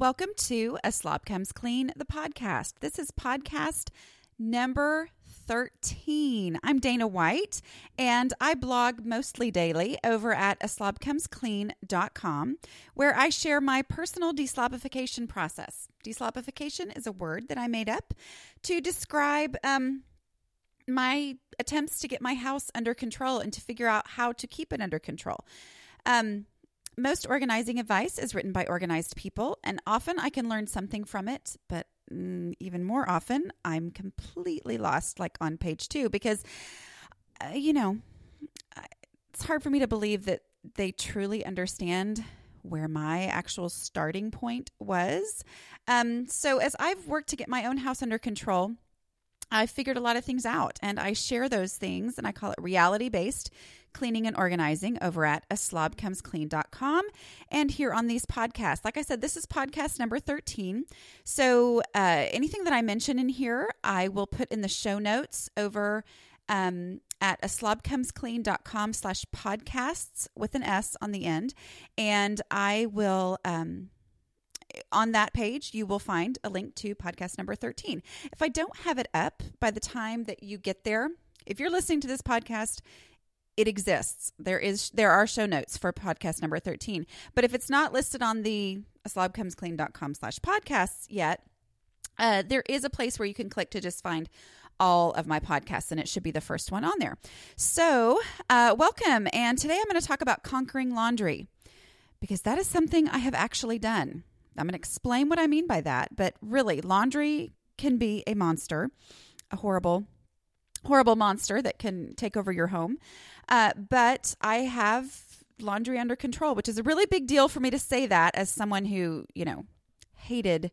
Welcome to A Slob Comes Clean, the podcast. This is podcast number 13. I'm Dana White, and I blog mostly daily over at aslobcomesclean.com, where I share my personal deslobification process. Deslobification is a word that I made up to describe um, my attempts to get my house under control and to figure out how to keep it under control. Um, most organizing advice is written by organized people, and often I can learn something from it, but mm, even more often, I'm completely lost, like on page two, because, uh, you know, it's hard for me to believe that they truly understand where my actual starting point was. Um, so, as I've worked to get my own house under control, I figured a lot of things out and I share those things and I call it reality based cleaning and organizing over at a slobcomesclean.com and here on these podcasts. Like I said, this is podcast number 13. So uh, anything that I mention in here, I will put in the show notes over um, at a slobcomesclean.com slash podcasts with an S on the end. And I will um, on that page, you will find a link to podcast number 13. If I don't have it up by the time that you get there, if you're listening to this podcast, it exists. There is there are show notes for podcast number 13. But if it's not listed on the slobcomesclean.com slash podcasts yet, uh, there is a place where you can click to just find all of my podcasts, and it should be the first one on there. So, uh, welcome. And today I'm going to talk about conquering laundry because that is something I have actually done. I'm going to explain what I mean by that. But really, laundry can be a monster, a horrible, horrible monster that can take over your home. Uh, but I have laundry under control, which is a really big deal for me to say that as someone who, you know, hated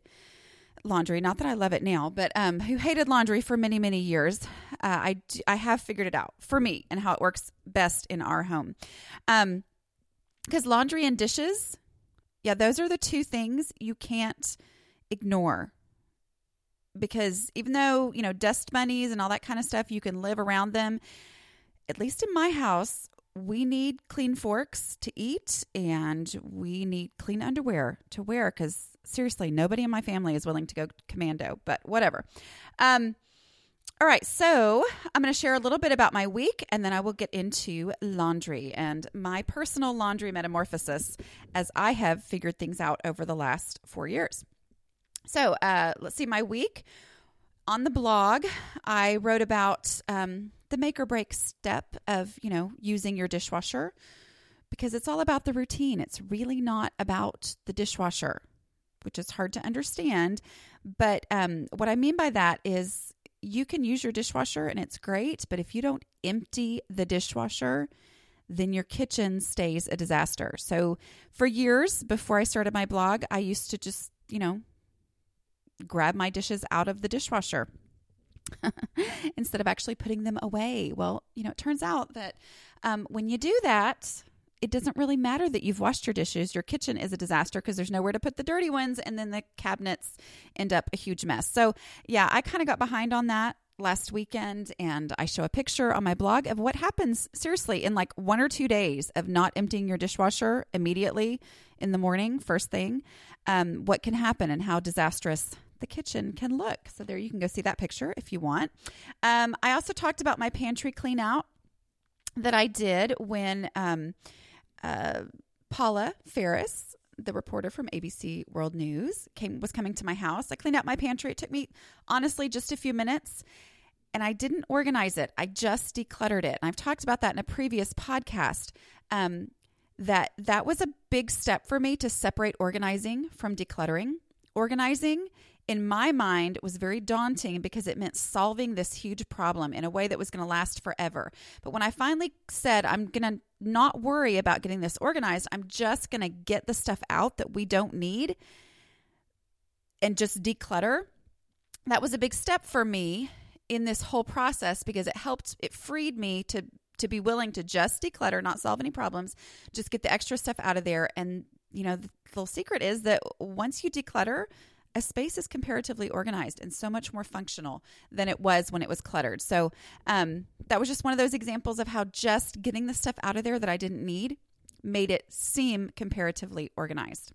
laundry. Not that I love it now, but um, who hated laundry for many, many years. Uh, I, I have figured it out for me and how it works best in our home. Um, because laundry and dishes yeah, those are the two things you can't ignore. Because even though, you know, dust bunnies and all that kind of stuff, you can live around them, at least in my house, we need clean forks to eat and we need clean underwear to wear because seriously, nobody in my family is willing to go commando, but whatever. Um, all right, so I'm going to share a little bit about my week and then I will get into laundry and my personal laundry metamorphosis as I have figured things out over the last four years. So uh, let's see, my week on the blog, I wrote about um, the make or break step of, you know, using your dishwasher because it's all about the routine. It's really not about the dishwasher, which is hard to understand. But um, what I mean by that is you can use your dishwasher and it's great, but if you don't empty the dishwasher, then your kitchen stays a disaster. So, for years before I started my blog, I used to just, you know, grab my dishes out of the dishwasher instead of actually putting them away. Well, you know, it turns out that um, when you do that, it doesn't really matter that you've washed your dishes. Your kitchen is a disaster because there's nowhere to put the dirty ones, and then the cabinets end up a huge mess. So, yeah, I kind of got behind on that last weekend, and I show a picture on my blog of what happens seriously in like one or two days of not emptying your dishwasher immediately in the morning, first thing. Um, what can happen and how disastrous the kitchen can look. So, there you can go see that picture if you want. Um, I also talked about my pantry clean out that I did when. Um, uh, Paula Faris, the reporter from ABC World News, came was coming to my house. I cleaned out my pantry. It took me honestly just a few minutes, and I didn't organize it. I just decluttered it. And I've talked about that in a previous podcast. Um, that that was a big step for me to separate organizing from decluttering. Organizing in my mind was very daunting because it meant solving this huge problem in a way that was going to last forever. But when I finally said, I'm going to not worry about getting this organized, I'm just going to get the stuff out that we don't need and just declutter, that was a big step for me in this whole process because it helped, it freed me to. To be willing to just declutter, not solve any problems, just get the extra stuff out of there. And, you know, the little secret is that once you declutter, a space is comparatively organized and so much more functional than it was when it was cluttered. So um, that was just one of those examples of how just getting the stuff out of there that I didn't need made it seem comparatively organized.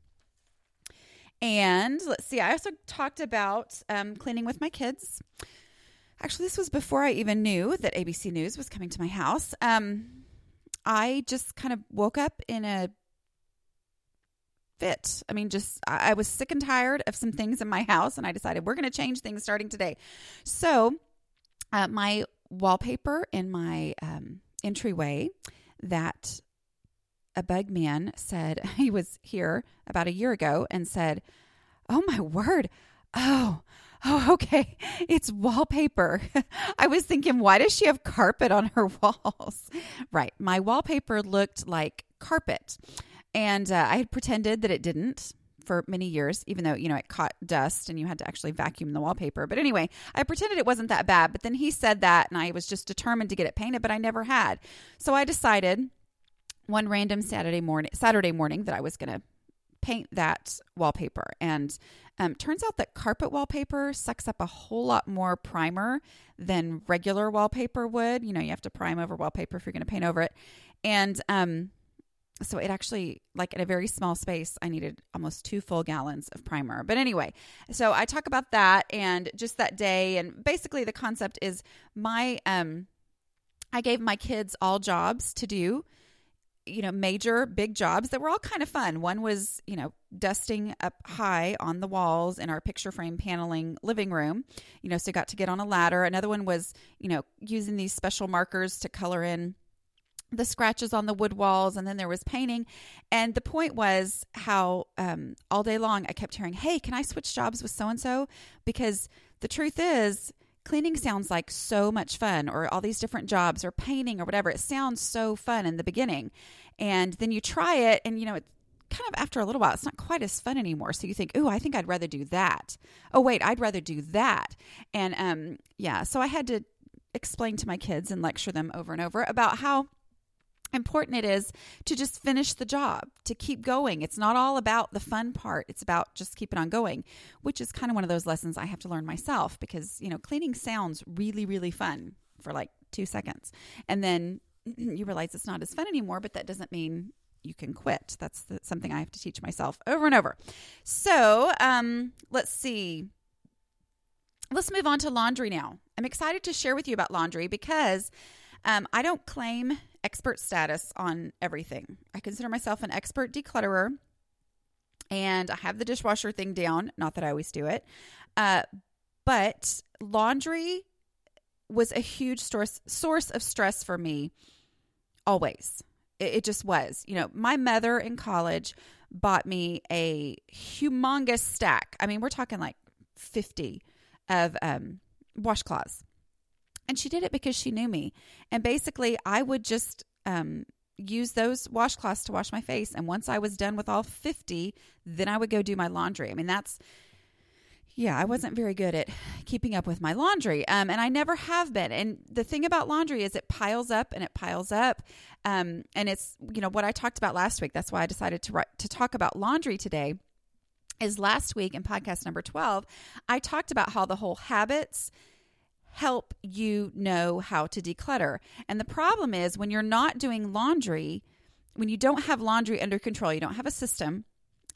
And let's see, I also talked about um, cleaning with my kids. Actually, this was before I even knew that ABC News was coming to my house. Um, I just kind of woke up in a fit. I mean, just I, I was sick and tired of some things in my house, and I decided we're going to change things starting today. So, uh, my wallpaper in my um, entryway that a bug man said he was here about a year ago and said, Oh my word. Oh, oh, okay. It's wallpaper. I was thinking, why does she have carpet on her walls? Right. My wallpaper looked like carpet. And uh, I had pretended that it didn't for many years, even though, you know, it caught dust and you had to actually vacuum the wallpaper. But anyway, I pretended it wasn't that bad. But then he said that and I was just determined to get it painted, but I never had. So I decided one random Saturday morning Saturday morning that I was going to paint that wallpaper. And um, turns out that carpet wallpaper sucks up a whole lot more primer than regular wallpaper would. You know, you have to prime over wallpaper if you're going to paint over it. And um, so it actually, like in a very small space, I needed almost two full gallons of primer. But anyway, so I talk about that and just that day. And basically, the concept is my, um, I gave my kids all jobs to do you know, major big jobs that were all kind of fun. One was, you know, dusting up high on the walls in our picture frame paneling living room, you know, so got to get on a ladder. Another one was, you know, using these special markers to color in the scratches on the wood walls and then there was painting. And the point was how um, all day long i kept hearing hey can i switch jobs with so and so because the truth is cleaning sounds like so much fun or all these different jobs or painting or whatever. It sounds so fun in the beginning. And then you try it and you know it kind of after a little while it's not quite as fun anymore. So you think oh i think i'd rather do that. Oh wait i'd rather do that. And um yeah so i had to explain to my kids and lecture them over and over about how important it is to just finish the job, to keep going. It's not all about the fun part, it's about just keeping on going, which is kind of one of those lessons I have to learn myself because, you know, cleaning sounds really, really fun for like two seconds. And then you realize it's not as fun anymore, but that doesn't mean you can quit. That's the, something I have to teach myself over and over. So um, let's see. Let's move on to laundry now. I'm excited to share with you about laundry because um, I don't claim expert status on everything. I consider myself an expert declutterer and I have the dishwasher thing down. Not that I always do it. Uh, but laundry was a huge source source of stress for me always. It, it just was. You know, my mother in college bought me a humongous stack. I mean, we're talking like 50 of um, washcloths. And she did it because she knew me. And basically, I would just um, use those washcloths to wash my face. And once I was done with all 50, then I would go do my laundry. I mean, that's, yeah, I wasn't very good at keeping up with my laundry. Um, and I never have been. And the thing about laundry is it piles up and it piles up. Um, and it's, you know, what I talked about last week. That's why I decided to, write, to talk about laundry today. Is last week in podcast number 12, I talked about how the whole habits, help you know how to declutter. And the problem is when you're not doing laundry, when you don't have laundry under control, you don't have a system,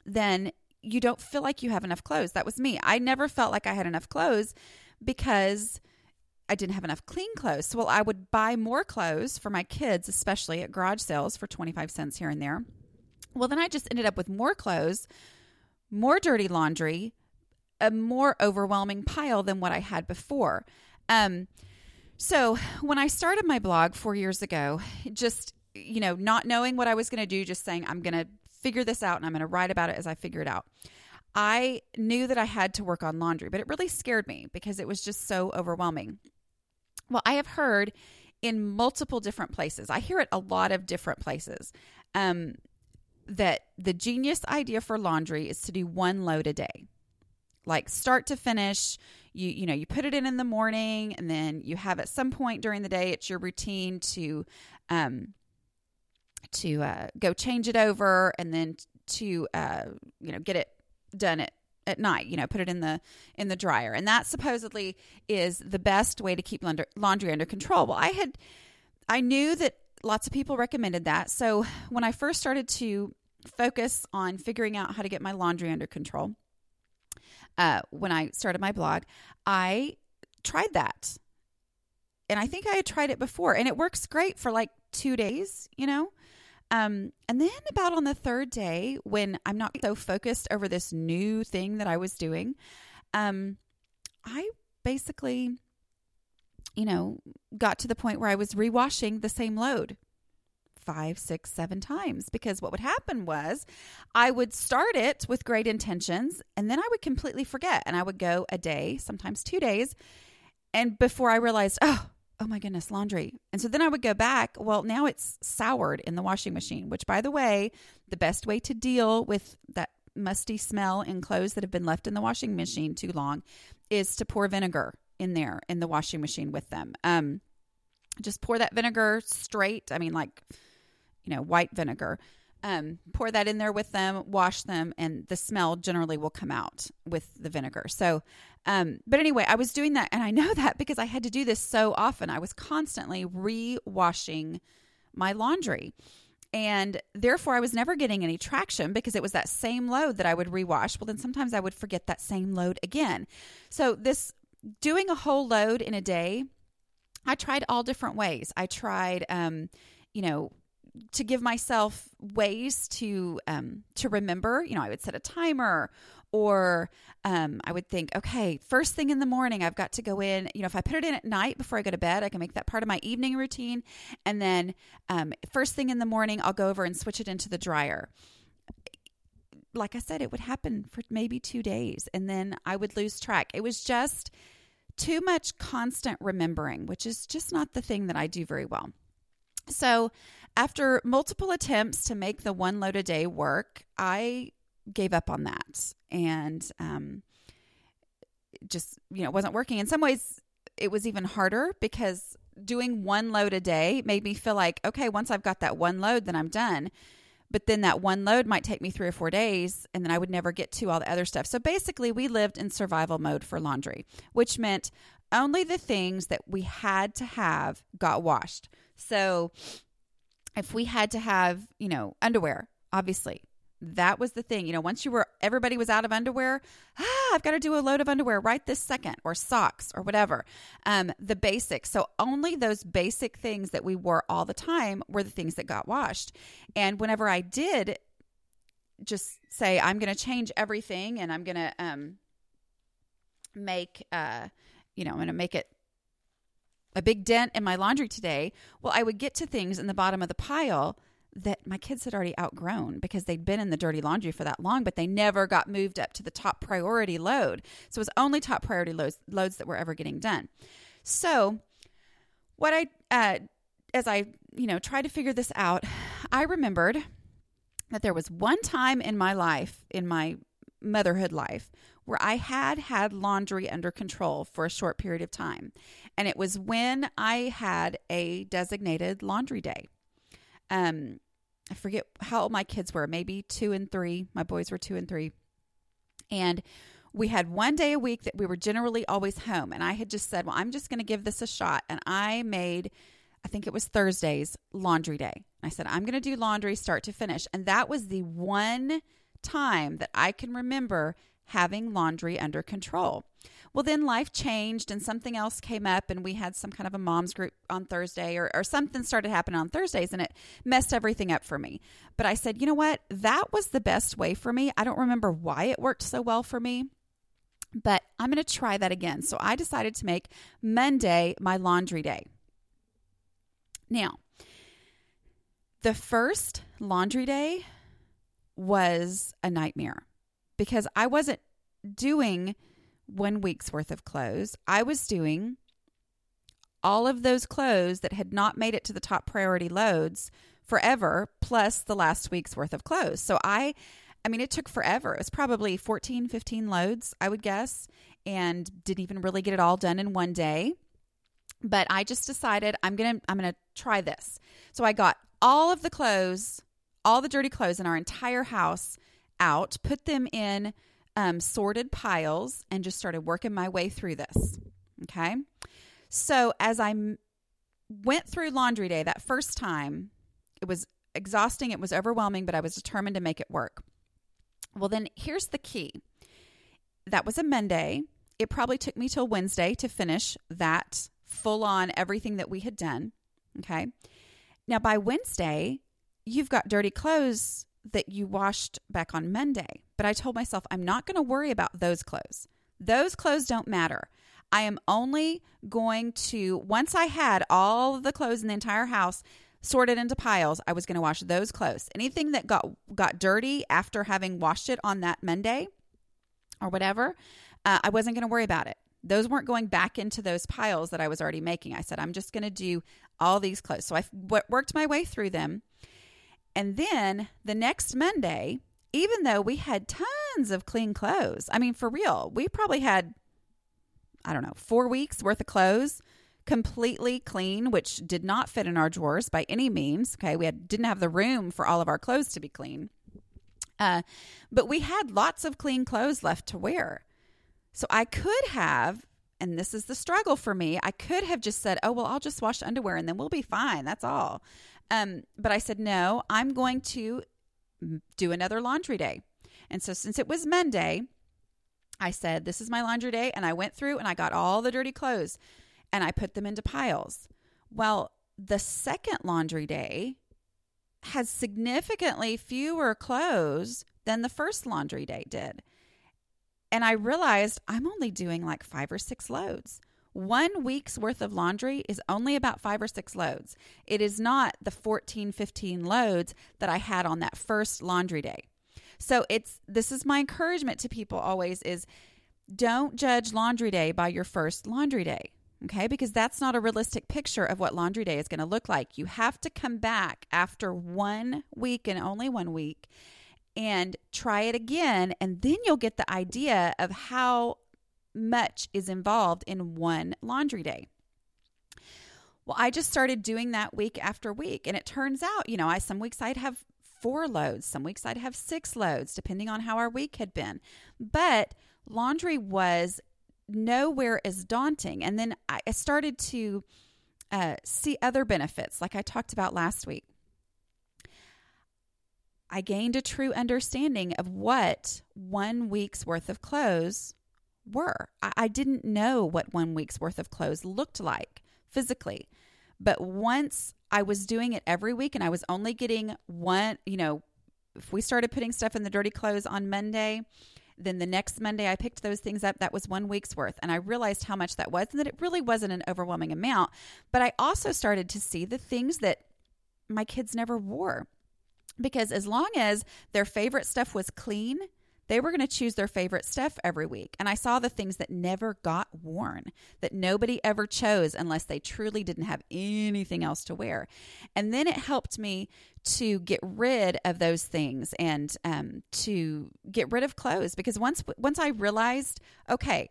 then you don't feel like you have enough clothes. That was me. I never felt like I had enough clothes because I didn't have enough clean clothes. So, well, I would buy more clothes for my kids, especially at garage sales for 25 cents here and there. Well, then I just ended up with more clothes, more dirty laundry, a more overwhelming pile than what I had before. Um, so when I started my blog four years ago, just you know, not knowing what I was going to do, just saying I'm going to figure this out and I'm going to write about it as I figure it out. I knew that I had to work on laundry, but it really scared me because it was just so overwhelming. Well, I have heard in multiple different places, I hear it a lot of different places, um, that the genius idea for laundry is to do one load a day like start to finish you you know you put it in in the morning and then you have at some point during the day it's your routine to um to uh, go change it over and then to uh you know get it done at at night you know put it in the in the dryer. And that supposedly is the best way to keep laundry under control. Well i had i knew that lots of people recommended that. So when i first started to focus on figuring out how to get my laundry under control uh, when I started my blog, I tried that. And I think I had tried it before, and it works great for like two days, you know? Um, and then about on the third day, when I'm not so focused over this new thing that I was doing, um, I basically, you know, got to the point where I was rewashing the same load five, six, seven times because what would happen was I would start it with great intentions and then I would completely forget and I would go a day, sometimes two days. And before I realized, oh, oh my goodness, laundry. And so then I would go back. Well, now it's soured in the washing machine, which, by the way, the best way to deal with that musty smell in clothes that have been left in the washing machine too long is to pour vinegar in there in the washing machine with them. Um, just pour that vinegar straight. I mean, like you know, white vinegar. Um, pour that in there with them, wash them, and the smell generally will come out with the vinegar. So, um, but anyway, I was doing that, and I know that because I had to do this so often. I was constantly re-washing my laundry. And therefore, I was never getting any traction because it was that same load that I would rewash. Well, then sometimes I would forget that same load again. So, this doing a whole load in a day, I tried all different ways. I tried, um, you know, to give myself ways to um, to remember. You know, I would set a timer, or um, I would think, okay, first thing in the morning, I've got to go in. You know, if I put it in at night before I go to bed, I can make that part of my evening routine, and then um, first thing in the morning, I'll go over and switch it into the dryer. Like I said, it would happen for maybe two days, and then I would lose track. It was just too much constant remembering, which is just not the thing that I do very well. So, after multiple attempts to make the one load a day work, I gave up on that and um, just, you know, wasn't working. In some ways, it was even harder because doing one load a day made me feel like, okay, once I've got that one load, then I'm done. But then that one load might take me three or four days, and then I would never get to all the other stuff. So basically, we lived in survival mode for laundry, which meant only the things that we had to have got washed. So if we had to have, you know, underwear, obviously, that was the thing. You know, once you were, everybody was out of underwear. Ah, I've got to do a load of underwear right this second, or socks, or whatever. Um, the basics. So only those basic things that we wore all the time were the things that got washed. And whenever I did just say, I'm going to change everything and I'm going to um, make, uh, you know, I'm going to make it a big dent in my laundry today. Well, I would get to things in the bottom of the pile that my kids had already outgrown because they'd been in the dirty laundry for that long, but they never got moved up to the top priority load. So it was only top priority loads, loads that were ever getting done. So, what I, uh, as I, you know, tried to figure this out, I remembered that there was one time in my life, in my motherhood life, where I had had laundry under control for a short period of time. And it was when I had a designated laundry day. Um, I forget how old my kids were, maybe two and three. My boys were two and three. And we had one day a week that we were generally always home. And I had just said, well, I'm just going to give this a shot. And I made, I think it was Thursday's laundry day. I said, I'm going to do laundry start to finish. And that was the one time that I can remember having laundry under control. Well, then life changed and something else came up, and we had some kind of a mom's group on Thursday, or, or something started happening on Thursdays, and it messed everything up for me. But I said, you know what? That was the best way for me. I don't remember why it worked so well for me, but I'm going to try that again. So I decided to make Monday my laundry day. Now, the first laundry day was a nightmare because I wasn't doing one week's worth of clothes. I was doing all of those clothes that had not made it to the top priority loads forever, plus the last week's worth of clothes. So I, I mean, it took forever. It was probably 14, 15 loads, I would guess, and didn't even really get it all done in one day. But I just decided I'm going to, I'm going to try this. So I got all of the clothes, all the dirty clothes in our entire house out, put them in um, sorted piles, and just started working my way through this. Okay. So as I m- went through laundry day that first time, it was exhausting, it was overwhelming, but I was determined to make it work. Well, then here's the key that was a Monday. It probably took me till Wednesday to finish that full on everything that we had done. Okay. Now, by Wednesday, you've got dirty clothes that you washed back on Monday. But I told myself, I'm not going to worry about those clothes. Those clothes don't matter. I am only going to, once I had all of the clothes in the entire house sorted into piles, I was going to wash those clothes. Anything that got got dirty after having washed it on that Monday or whatever, uh, I wasn't going to worry about it. Those weren't going back into those piles that I was already making. I said, I'm just going to do all these clothes. So I worked my way through them. And then the next Monday, even though we had tons of clean clothes, I mean, for real, we probably had, I don't know, four weeks worth of clothes completely clean, which did not fit in our drawers by any means. Okay. We had, didn't have the room for all of our clothes to be clean. Uh, but we had lots of clean clothes left to wear. So I could have, and this is the struggle for me, I could have just said, oh, well, I'll just wash underwear and then we'll be fine. That's all. Um, but I said, no, I'm going to do another laundry day. And so since it was Monday, I said, this is my laundry day. And I went through and I got all the dirty clothes and I put them into piles. Well, the second laundry day has significantly fewer clothes than the first laundry day did. And I realized I'm only doing like five or six loads. One week's worth of laundry is only about five or six loads. It is not the 14, 15 loads that I had on that first laundry day. So it's this is my encouragement to people always is don't judge laundry day by your first laundry day. Okay, because that's not a realistic picture of what laundry day is going to look like. You have to come back after one week and only one week and try it again. And then you'll get the idea of how much is involved in one laundry day. Well, I just started doing that week after week. And it turns out, you know, I some weeks I'd have four loads, some weeks I'd have six loads, depending on how our week had been. But laundry was nowhere as daunting. And then I started to uh, see other benefits, like I talked about last week. I gained a true understanding of what one week's worth of clothes were. I, I didn't know what one week's worth of clothes looked like physically. But once I was doing it every week and I was only getting one, you know, if we started putting stuff in the dirty clothes on Monday, then the next Monday I picked those things up. That was one week's worth. And I realized how much that was and that it really wasn't an overwhelming amount. But I also started to see the things that my kids never wore because as long as their favorite stuff was clean, they were going to choose their favorite stuff every week. And I saw the things that never got worn, that nobody ever chose unless they truly didn't have anything else to wear. And then it helped me to get rid of those things and um, to get rid of clothes because once once I realized, okay,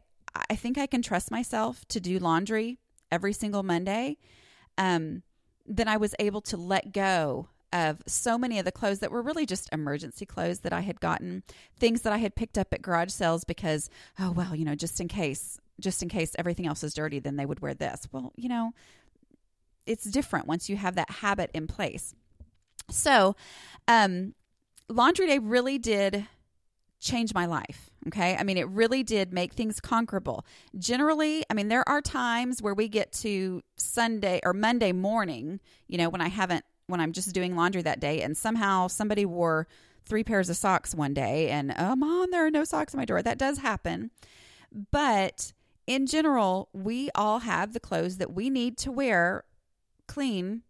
I think I can trust myself to do laundry every single Monday. Um, then I was able to let go of so many of the clothes that were really just emergency clothes that I had gotten, things that I had picked up at garage sales because, oh, well, you know, just in case, just in case everything else is dirty, then they would wear this. Well, you know, it's different once you have that habit in place. So, um, laundry day really did change my life. Okay. I mean, it really did make things conquerable. Generally, I mean, there are times where we get to Sunday or Monday morning, you know, when I haven't when I'm just doing laundry that day and somehow somebody wore three pairs of socks one day and oh mom there are no socks in my drawer that does happen. But in general we all have the clothes that we need to wear clean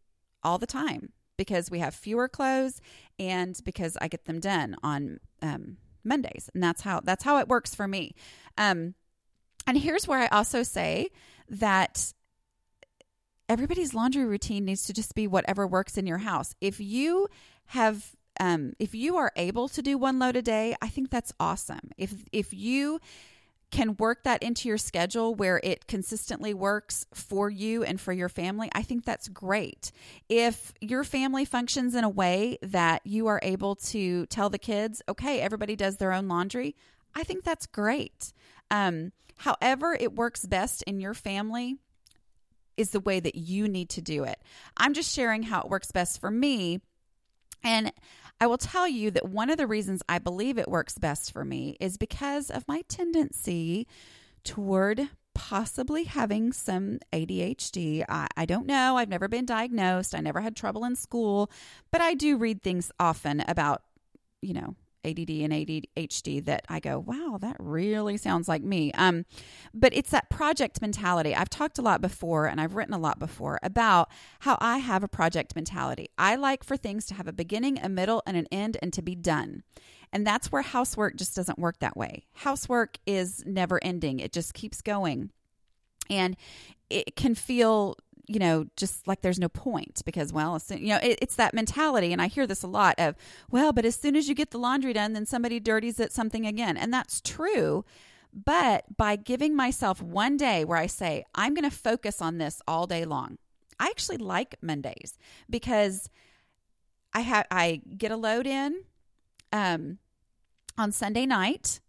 all the time because we have fewer clothes and because i get them done on um, mondays and that's how that's how it works for me. Um, and here's where i also say that everybody's laundry routine needs to just be whatever works in your house. If you have um, if you are able to do one load a day, I think that's awesome. If if you can work that into your schedule where it consistently works for you and for your family, I think that's great. If your family functions in a way that you are able to tell the kids, okay, everybody does their own laundry, I think that's great. Um, however, it works best in your family, is the way that you need to do it. I'm just sharing how it works best for me. And I will tell you that one of the reasons I believe it works best for me is because of my tendency toward possibly having some ADHD. I, I, don't know. I've never been diagnosed. I never had trouble in school, but I do read things often about, you know, ADD and ADHD that I go, wow, that really sounds like me. Um, but it's that project mentality. I've talked a lot before and I've written a lot before about how I have a project mentality. I like for things to have a beginning, a middle, and an end and to be done. And that's where housework just doesn't work that way. Housework is never ending, it just keeps going. And it can feel you know, just like there's no point because, well, you know, it, it's that mentality. And I hear this a lot of, well, but as soon as you get the laundry done, then somebody dirties it something again. And that's true. But by giving myself one day where I say, I'm going to focus on this all day long, I actually like Mondays because I have I get a load in um, on Sunday night.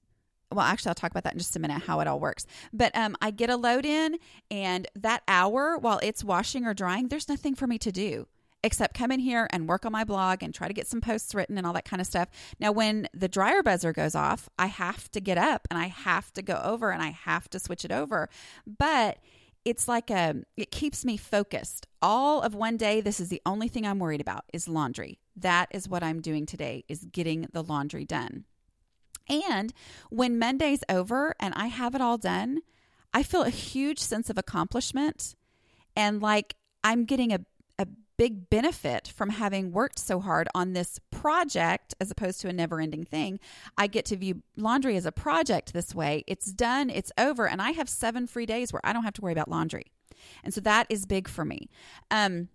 Well, actually, I'll talk about that in just a minute how it all works. But um, I get a load in, and that hour while it's washing or drying, there's nothing for me to do except come in here and work on my blog and try to get some posts written and all that kind of stuff. Now, when the dryer buzzer goes off, I have to get up and I have to go over and I have to switch it over. But it's like a it keeps me focused. All of one day, this is the only thing I'm worried about is laundry. That is what I'm doing today is getting the laundry done. And when Monday's over and I have it all done, I feel a huge sense of accomplishment and like I'm getting a, a big benefit from having worked so hard on this project as opposed to a never ending thing. I get to view laundry as a project this way. It's done, it's over, and I have seven free days where I don't have to worry about laundry. And so that is big for me. Um,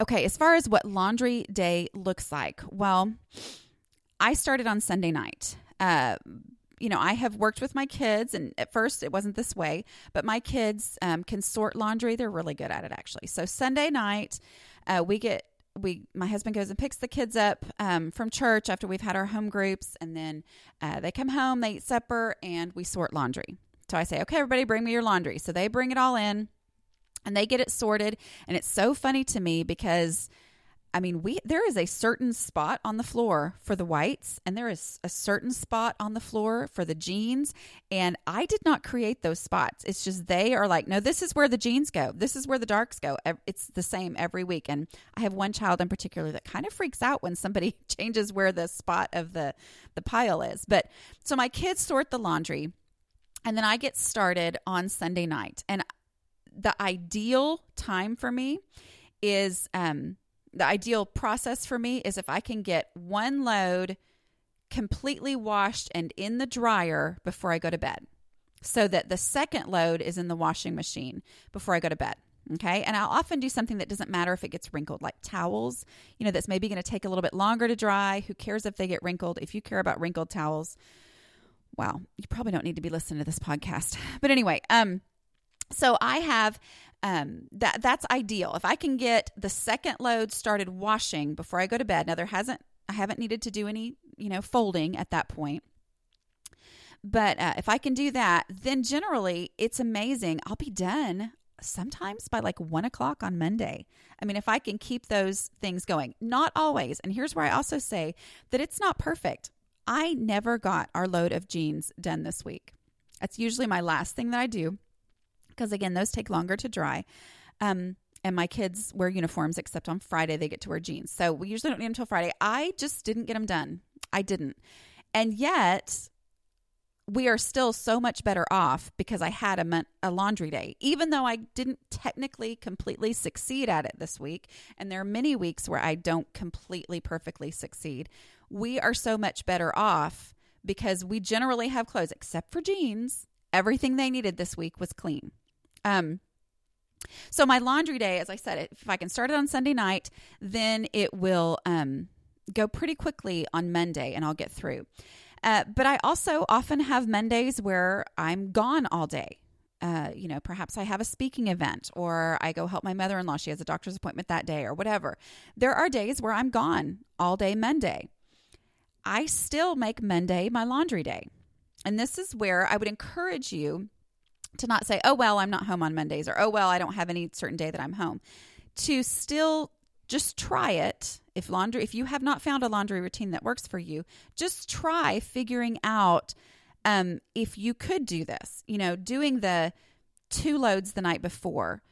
okay, as far as what laundry day looks like, well, I started on Sunday night. Uh, you know, I have worked with my kids, and at first it wasn't this way, but my kids um, can sort laundry. They're really good at it, actually. So Sunday night, uh, we get we my husband goes and picks the kids up um, from church after we've had our home groups, and then uh, they come home, they eat supper, and we sort laundry. So I say, okay, everybody, bring me your laundry. So they bring it all in, and they get it sorted, and it's so funny to me because I mean, we there is a certain spot on the floor for the whites, and there is a certain spot on the floor for the jeans. And I did not create those spots. It's just they are like, no, this is where the jeans go. This is where the darks go. It's the same every week. And I have one child in particular that kind of freaks out when somebody changes where the spot of the the pile is. But so my kids sort the laundry, and then I get started on Sunday night. And the ideal time for me is um the ideal process for me is if I can get one load completely washed and in the dryer before I go to bed so that the second load is in the washing machine before I go to bed. Okay. And I'll often do something that doesn't matter if it gets wrinkled, like towels, you know, that's maybe going to take a little bit longer to dry. Who cares if they get wrinkled? If you care about wrinkled towels, wow, you probably don't need to be listening to this podcast. But anyway, um, so I have um, that that's ideal. If I can get the second load started washing before I go to bed. Now there hasn't I haven't needed to do any you know folding at that point. But uh, if I can do that, then generally it's amazing. I'll be done sometimes by like one o'clock on Monday. I mean, if I can keep those things going, not always. And here's where I also say that it's not perfect. I never got our load of jeans done this week. That's usually my last thing that I do because again, those take longer to dry. Um, and my kids wear uniforms except on Friday they get to wear jeans. So we usually don't need them until Friday. I just didn't get them done. I didn't. And yet we are still so much better off because I had a, a laundry day, even though I didn't technically completely succeed at it this week. And there are many weeks where I don't completely perfectly succeed. We are so much better off because we generally have clothes, except for jeans. Everything they needed this week was clean. Um, so my laundry day, as I said, if I can start it on Sunday night, then it will um, go pretty quickly on Monday, and I'll get through. Uh, but I also often have Mondays where I'm gone all day. Uh, you know, perhaps I have a speaking event or I go help my mother in law. She has a doctor's appointment that day or whatever. There are days where I'm gone all day Monday. I still make Monday my laundry day. And this is where I would encourage you to not say, oh, well, I'm not home on Mondays or, oh, well, I don't have any certain day that I'm home. To still just try it. If laundry, if you have not found a laundry routine that works for you, just try figuring out um, if you could do this. You know, doing the two loads the night before,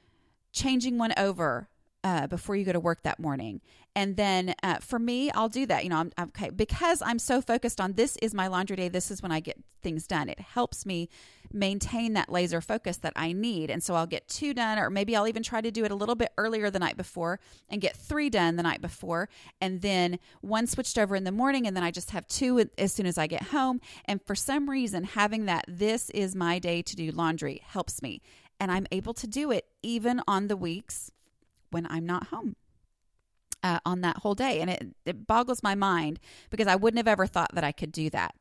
changing one over uh, before you go to work that morning. And then uh, for me, I'll do that. You know, I'm, okay because I'm so focused on this is my laundry day. This is when I get things done. It helps me maintain that laser focus that I need. And so I'll get two done, or maybe I'll even try to do it a little bit earlier the night before and get three done the night before. And then one switched over in the morning, and then I just have two as soon as I get home. And for some reason, having that this is my day to do laundry helps me. And I'm able to do it even on the weeks when I'm not home. Uh, on that whole day. And it, it boggles my mind because I wouldn't have ever thought that I could do that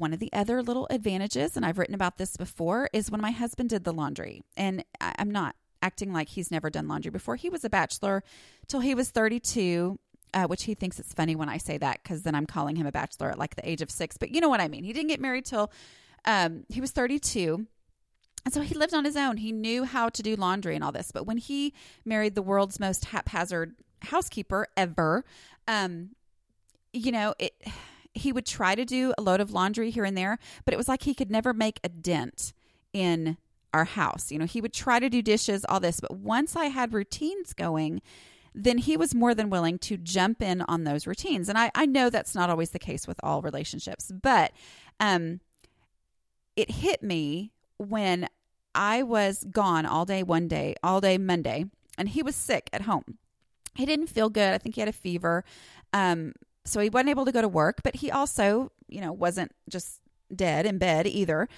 one of the other little advantages, and I've written about this before, is when my husband did the laundry. And I'm not acting like he's never done laundry before. He was a bachelor till he was 32. Uh, which he thinks it's funny when I say that because then I'm calling him a bachelor at like the age of six. But you know what I mean. He didn't get married till um, he was 32. And so he lived on his own. He knew how to do laundry and all this. But when he married the world's most haphazard housekeeper ever, um, you know, it he would try to do a load of laundry here and there, but it was like he could never make a dent in our house. You know, he would try to do dishes, all this, but once I had routines going, then he was more than willing to jump in on those routines. And I, I know that's not always the case with all relationships, but um, it hit me when I was gone all day one day, all day Monday, and he was sick at home. He didn't feel good. I think he had a fever. Um, so he wasn't able to go to work, but he also, you know, wasn't just dead in bed either.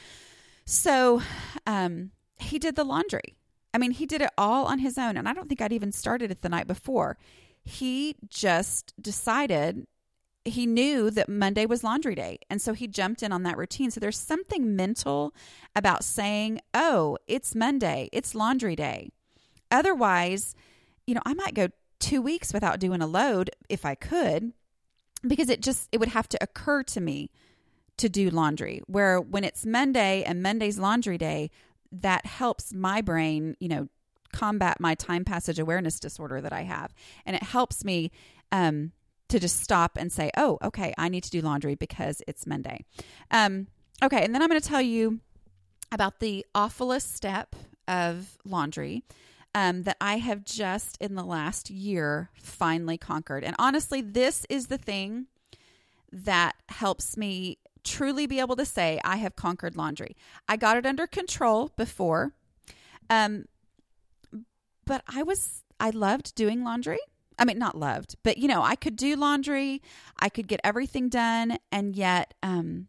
So um, he did the laundry. I mean, he did it all on his own. And I don't think I'd even started it the night before. He just decided he knew that Monday was laundry day. And so he jumped in on that routine. So there's something mental about saying, oh, it's Monday, it's laundry day. Otherwise, you know, I might go two weeks without doing a load if I could because it just it would have to occur to me to do laundry where when it's monday and monday's laundry day that helps my brain you know combat my time passage awareness disorder that i have. And it helps me um, to just stop and say oh okay i need to do laundry because it's monday. Um, okay and then i'm going to tell you about the awfulest step of laundry um, that I have just in the last year finally conquered. And honestly, this is the thing that helps me truly be able to say I have conquered laundry. I got it under control before. Um, but I was, I loved doing laundry. I mean, not loved, but you know, I could do laundry, I could get everything done, and yet, um,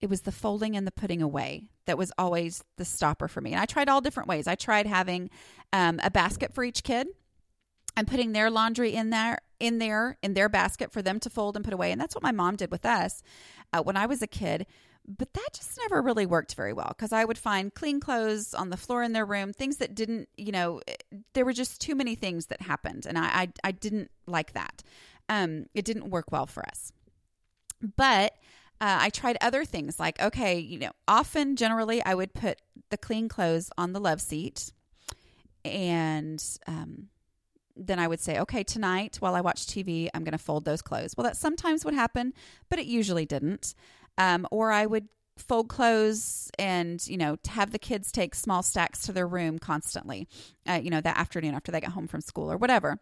it was the folding and the putting away that was always the stopper for me. And I tried all different ways. I tried having um, a basket for each kid and putting their laundry in there in there in their basket for them to fold and put away. And that's what my mom did with us uh, when i was a kid. But that just never really worked very well because i would find clean clothes on the floor in their room things that didn't you know eh, there were just too many things that happened. And i i, I didn't like that. Um, it didn't work well for us. But uh, I tried other things like, okay, you know, often generally I would put the clean clothes on the love seat and um, then I would say, okay, tonight while I watch TV, I'm going to fold those clothes. Well, that sometimes would happen, but it usually didn't. Um, or I would fold clothes and you know have the kids take small stacks to their room constantly uh, you know that afternoon after they get home from school or whatever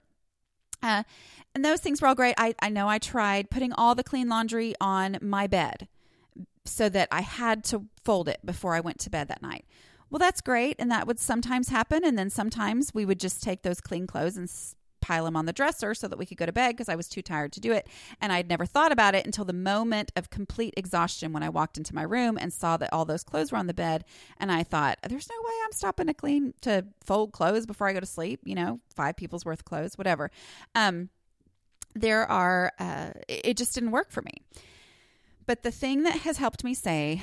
uh, and those things were all great I, I know i tried putting all the clean laundry on my bed so that i had to fold it before i went to bed that night well, that's great. And that would sometimes happen. And then sometimes we would just take those clean clothes and pile them on the dresser so that we could go to bed because I was too tired to do it. And I'd never thought about it until the moment of complete exhaustion when I walked into my room and saw that all those clothes were on the bed. And I thought, there's no way I'm stopping to clean, to fold clothes before I go to sleep, you know, five people's worth of clothes, whatever. Um, there are, uh, it just didn't work for me. But the thing that has helped me say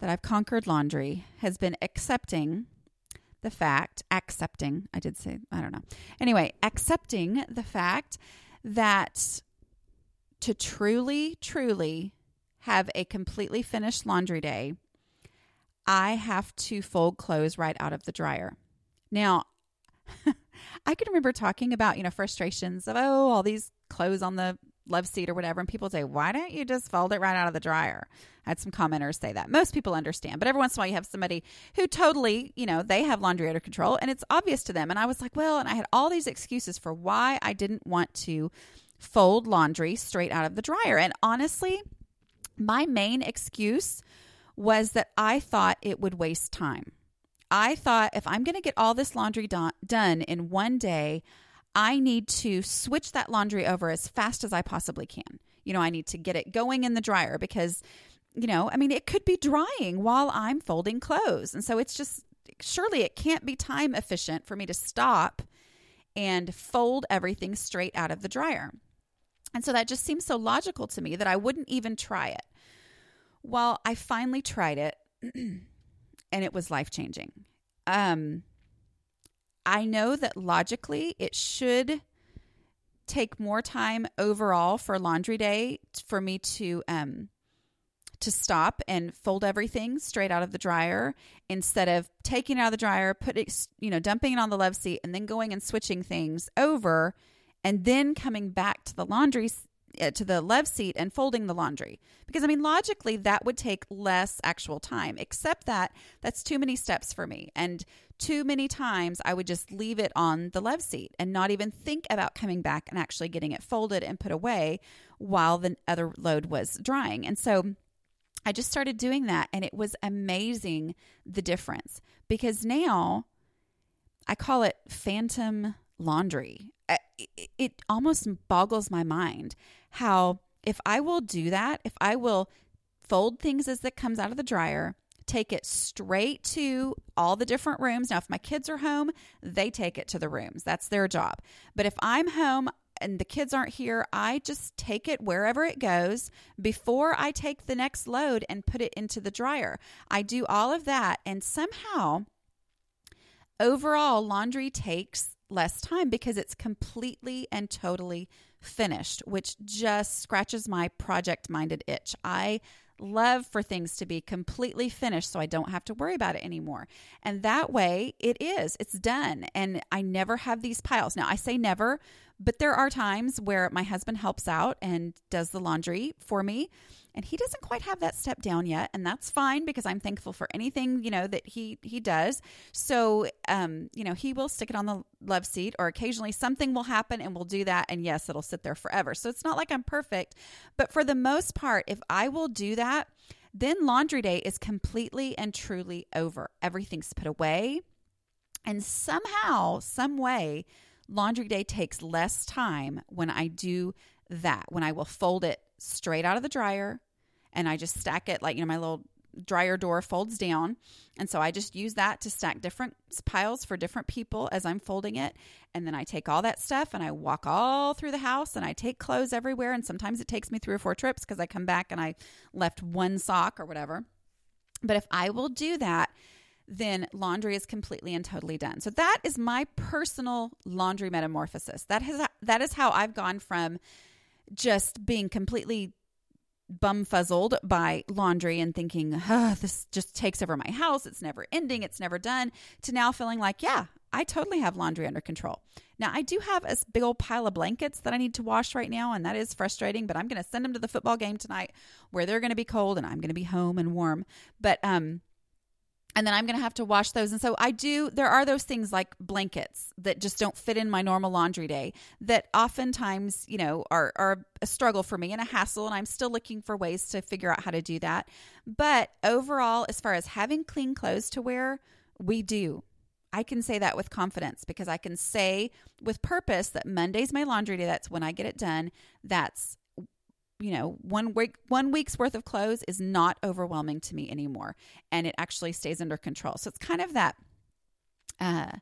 that I've conquered laundry has been accepting the fact, accepting, I did say, I don't know. Anyway, accepting the fact that to truly, truly have a completely finished laundry day, I have to fold clothes right out of the dryer. Now, I can remember talking about, you know, frustrations of, oh, all these clothes on the love seat or whatever. And people say, why don't you just fold it right out of the dryer? I had some commenters say that. Most people understand, but every once in a while you have somebody who totally, you know, they have laundry under control and it's obvious to them. And I was like, well, and I had all these excuses for why I didn't want to fold laundry straight out of the dryer. And honestly, my main excuse was that I thought it would waste time. I thought if I'm going to get all this laundry do- done in one day, I need to switch that laundry over as fast as I possibly can. You know, I need to get it going in the dryer because, you know, I mean, it could be drying while I'm folding clothes. And so it's just, surely it can't be time efficient for me to stop and fold everything straight out of the dryer. And so that just seems so logical to me that I wouldn't even try it. Well, I finally tried it and it was life changing. Um, I know that logically it should take more time overall for laundry day for me to um to stop and fold everything straight out of the dryer instead of taking it out of the dryer, putting you know, dumping it on the love seat and then going and switching things over and then coming back to the laundry Uh, to the love seat and folding the laundry. Because i mean logically that would take less actual time except that that's too many steps for me. And too many times i would just leave it on the love seat and not even think about coming back and actually getting it folded and put away while the other load was drying. And so i just started doing that and it was amazing the difference. Because now i call it phantom laundry it almost boggles my mind how if I will do that, if I will fold things as it comes out of the dryer, take it straight to all the different rooms. Now, if my kids are home, they take it to the rooms. That's their job. But if I'm home, and the kids aren't here, I just take it wherever it goes before I take the next load and put it into the dryer. I do all of that, and somehow, overall, laundry takes less time because it's completely and totally finished, which just scratches my project minded itch. I love for things to be completely finished so I don't have to worry about it anymore. And that way it is, it's done. And I never have these piles. Now, I say never, but there are times where my husband helps out and does the laundry for me and he doesn't quite have that step down yet and that's fine because i'm thankful for anything you know that he he does. So um you know he will stick it on the love seat or occasionally something will happen and we'll do that and yes it'll sit there forever. So it's not like i'm perfect but for the most part if i will do that then laundry day is completely and truly over. Everything's put away and somehow some way laundry day takes less time when i do that when i will fold it straight out of the dryer and I just stack it like, you know, my little dryer door folds down. And so I just use that to stack different piles for different people as I'm folding it. And then I take all that stuff and I walk all through the house and I take clothes everywhere. And sometimes it takes me three or four trips because I come back and I left one sock or whatever. But if I will do that, then laundry is completely and totally done. So that is my personal laundry metamorphosis. That has that is how I've gone from just being completely bumfuzzled by laundry and thinking, this just takes over my house. It's never ending. It's never done. To now feeling like, yeah, I totally have laundry under control. Now, I do have a big old pile of blankets that I need to wash right now, and that is frustrating, but I'm going to send them to the football game tonight where they're going to be cold and I'm going to be home and warm. But, um, and then I'm going to have to wash those. And so I do, there are those things like blankets that just don't fit in my normal laundry day that oftentimes, you know, are, are a struggle for me and a hassle. And I'm still looking for ways to figure out how to do that. But overall, as far as having clean clothes to wear, we do. I can say that with confidence because I can say with purpose that Monday's my laundry day. That's when I get it done. That's you know one week one week's worth of clothes is not overwhelming to me anymore and it actually stays under control. So it's kind of that uh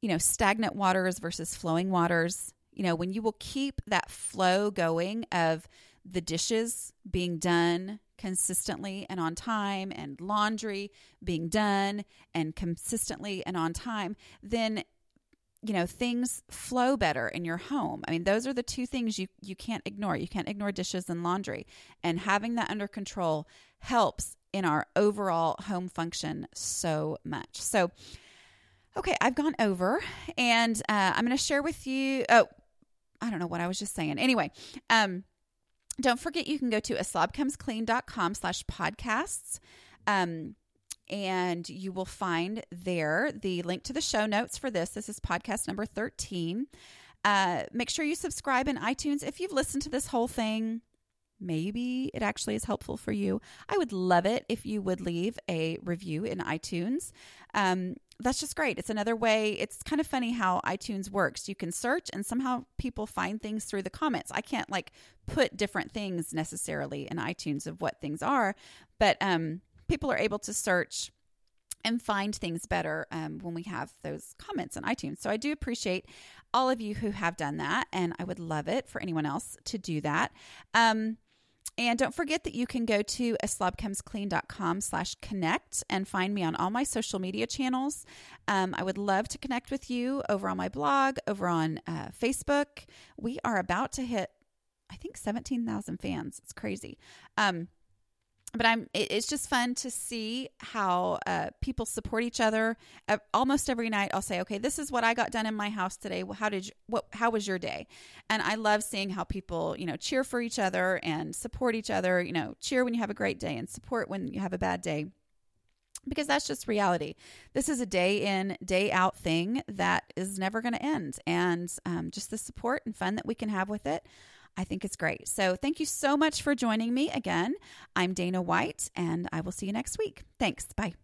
you know stagnant waters versus flowing waters. You know when you will keep that flow going of the dishes being done consistently and on time and laundry being done and consistently and on time then you know things flow better in your home i mean those are the two things you you can't ignore you can't ignore dishes and laundry and having that under control helps in our overall home function so much so Okay, I've gone over and uh, I'm going to share with you. Oh, I don't know what I was just saying. Anyway, um, don't forget you can go to aslobcomesclean.com slash podcasts. Um, and you will find there the link to the show notes for this. This is podcast number 13. Uh, make sure you subscribe in iTunes. If you've listened to this whole thing, maybe it actually is helpful for you. I would love it if you would leave a review in iTunes. Um, that's just great. It's another way. It's kind of funny how iTunes works. You can search and somehow people find things through the comments. I can't like put different things necessarily in iTunes of what things are, but um, people are able to search and find things better um, when we have those comments on iTunes. So I do appreciate all of you who have done that, and I would love it for anyone else to do that. Um, and don't forget that you can go to aslobcomesclean.com slash connect and find me on all my social media channels. Um, I would love to connect with you over on my blog, over on uh, Facebook. We are about to hit, I think, 17,000 fans. It's crazy. Um, but I'm it's just fun to see how uh, people support each other. Uh, almost every night, I'll say, "Okay, this is what I got done in my house today. How did you, what? How was your day?" And I love seeing how people, you know, cheer for each other and support each other. You know, cheer when you have a great day and support when you have a bad day, because that's just reality. This is a day in, day out thing that is never going to end, and um, just the support and fun that we can have with it. I think it's great. So thank you so much for joining me again. I'm Dana White, and I will see you next week. Thanks. Bye.